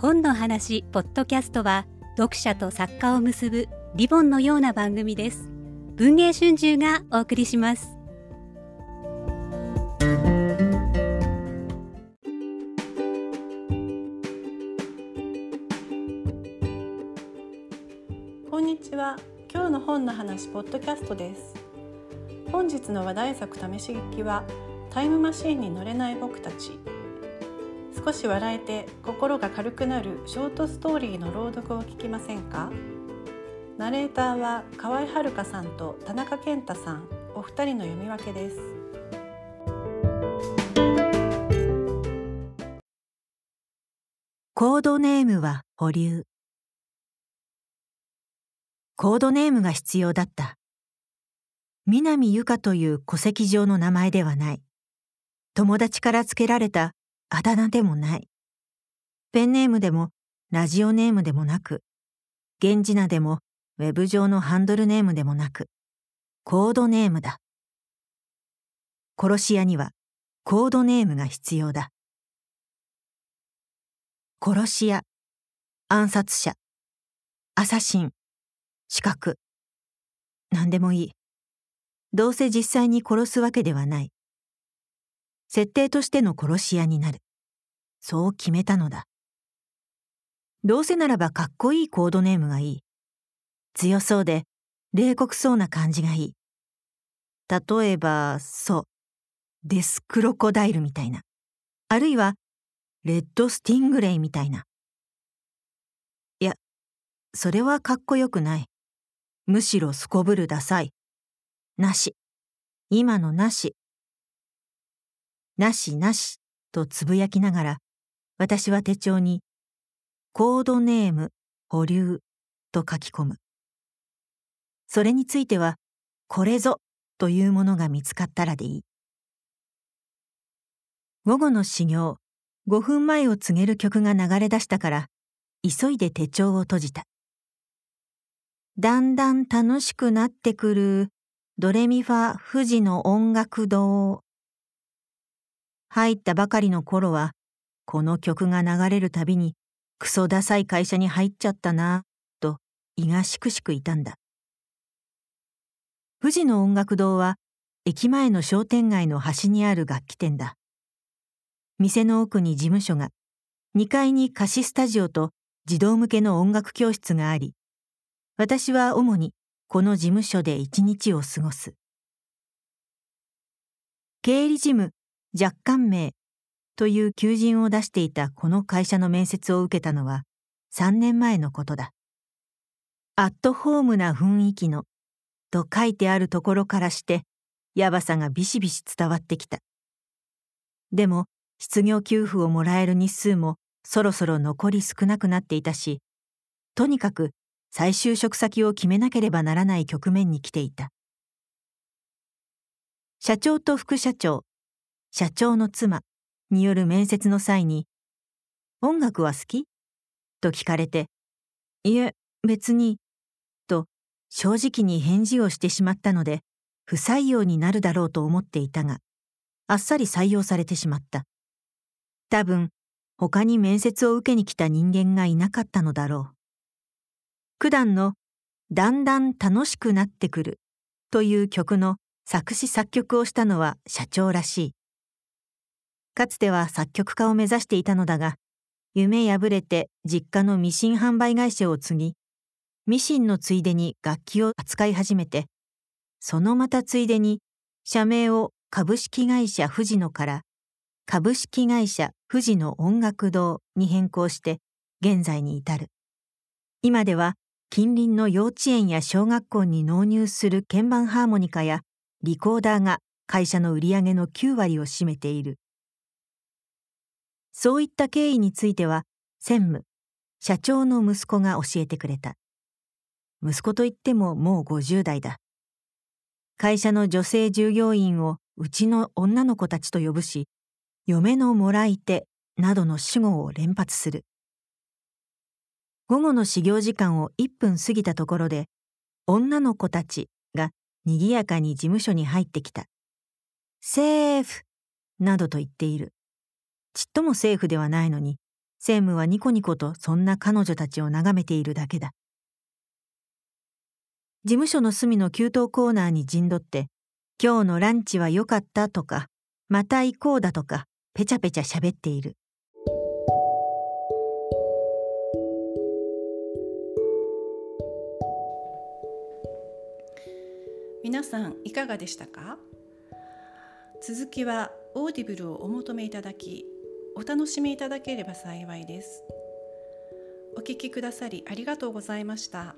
本の話ポッドキャストは読者と作家を結ぶリボンのような番組です。文藝春秋がお送りします。こんにちは。今日の本の話ポッドキャストです。本日の話題作試し劇はタイムマシーンに乗れない僕たち。少し笑えて心が軽くなるショートストーリーの朗読を聞きませんか？ナレーターは河合遥さんと田中健太さん。お二人の読み分けです。コードネームは保留。コードネームが必要だった。南由香という戸籍上の名前ではない。友達から付けられたあだ名でもない。ペンネームでもラジオネームでもなく、源氏名でもウェブ上のハンドルネームでもなく、コードネームだ。殺し屋にはコードネームが必要だ。殺し屋、暗殺者、アサシン、資格。何でもいい。どうせ実際に殺すわけではない。設定としての殺し屋になる。そう決めたのだ。どうせならばかっこいいコードネームがいい。強そうで冷酷そうな感じがいい。例えば、そう、デスクロコダイルみたいな。あるいは、レッドスティングレイみたいな。いや、それはかっこよくない。むしろすこぶるダサい。なし。今のなし。なしなしとつぶやきながら、私は手帳に、コードネーム保留と書き込む。それについては、これぞというものが見つかったらでいい。午後の始業、5分前を告げる曲が流れ出したから、急いで手帳を閉じた。だんだん楽しくなってくる、ドレミファ富士の音楽堂。入ったばかりの頃は、この曲が流れるたびに、クソダサい会社に入っちゃったな、と胃がしくしくいたんだ。富士の音楽堂は、駅前の商店街の端にある楽器店だ。店の奥に事務所が、2階に貸しスタジオと児童向けの音楽教室があり、私は主にこの事務所で一日を過ごす。経理事務若干名という求人を出していたこの会社の面接を受けたのは3年前のことだ。アットホームな雰囲気のと書いてあるところからしてやばさがビシビシ伝わってきた。でも失業給付をもらえる日数もそろそろ残り少なくなっていたし、とにかく再就職先を決めなければならない局面に来ていた。社長と副社長、社長の妻による面接の際に、音楽は好き？と聞かれて、いえ、別に、と正直に返事をしてしまったので、不採用になるだろうと思っていたが、あっさり採用されてしまった。多分、他に面接を受けに来た人間がいなかったのだろう。九段のだんだん楽しくなってくるという曲の作詞作曲をしたのは社長らしい。かつては作曲家を目指していたのだが、夢破れて実家のミシン販売会社を継ぎ、ミシンのついでに楽器を扱い始めて、そのまたついでに社名を株式会社富士野から株式会社富士野音楽堂に変更して現在に至る。今では近隣の幼稚園や小学校に納入する鍵盤ハーモニカやリコーダーが会社の売り上げの9割を占めている。そういった経緯については、専務、社長の息子が教えてくれた。息子といってももう50代だ。会社の女性従業員をうちの女の子たちと呼ぶし、嫁のもらい手などの主語を連発する。午後の始業時間を1分過ぎたところで、女の子たちが賑やかに事務所に入ってきた。セーフなどと言っている。ちっともセーフではないのに、専務はニコニコとそんな彼女たちを眺めているだけだ。事務所の隅の給湯コーナーに陣取って、今日のランチは良かったとか、また行こうだとか、ペチャペチャ喋っている。皆さんいかがでしたか？続きは Audible をお求めいただきお楽しみいただければ幸いですお聴きくださりありがとうございました。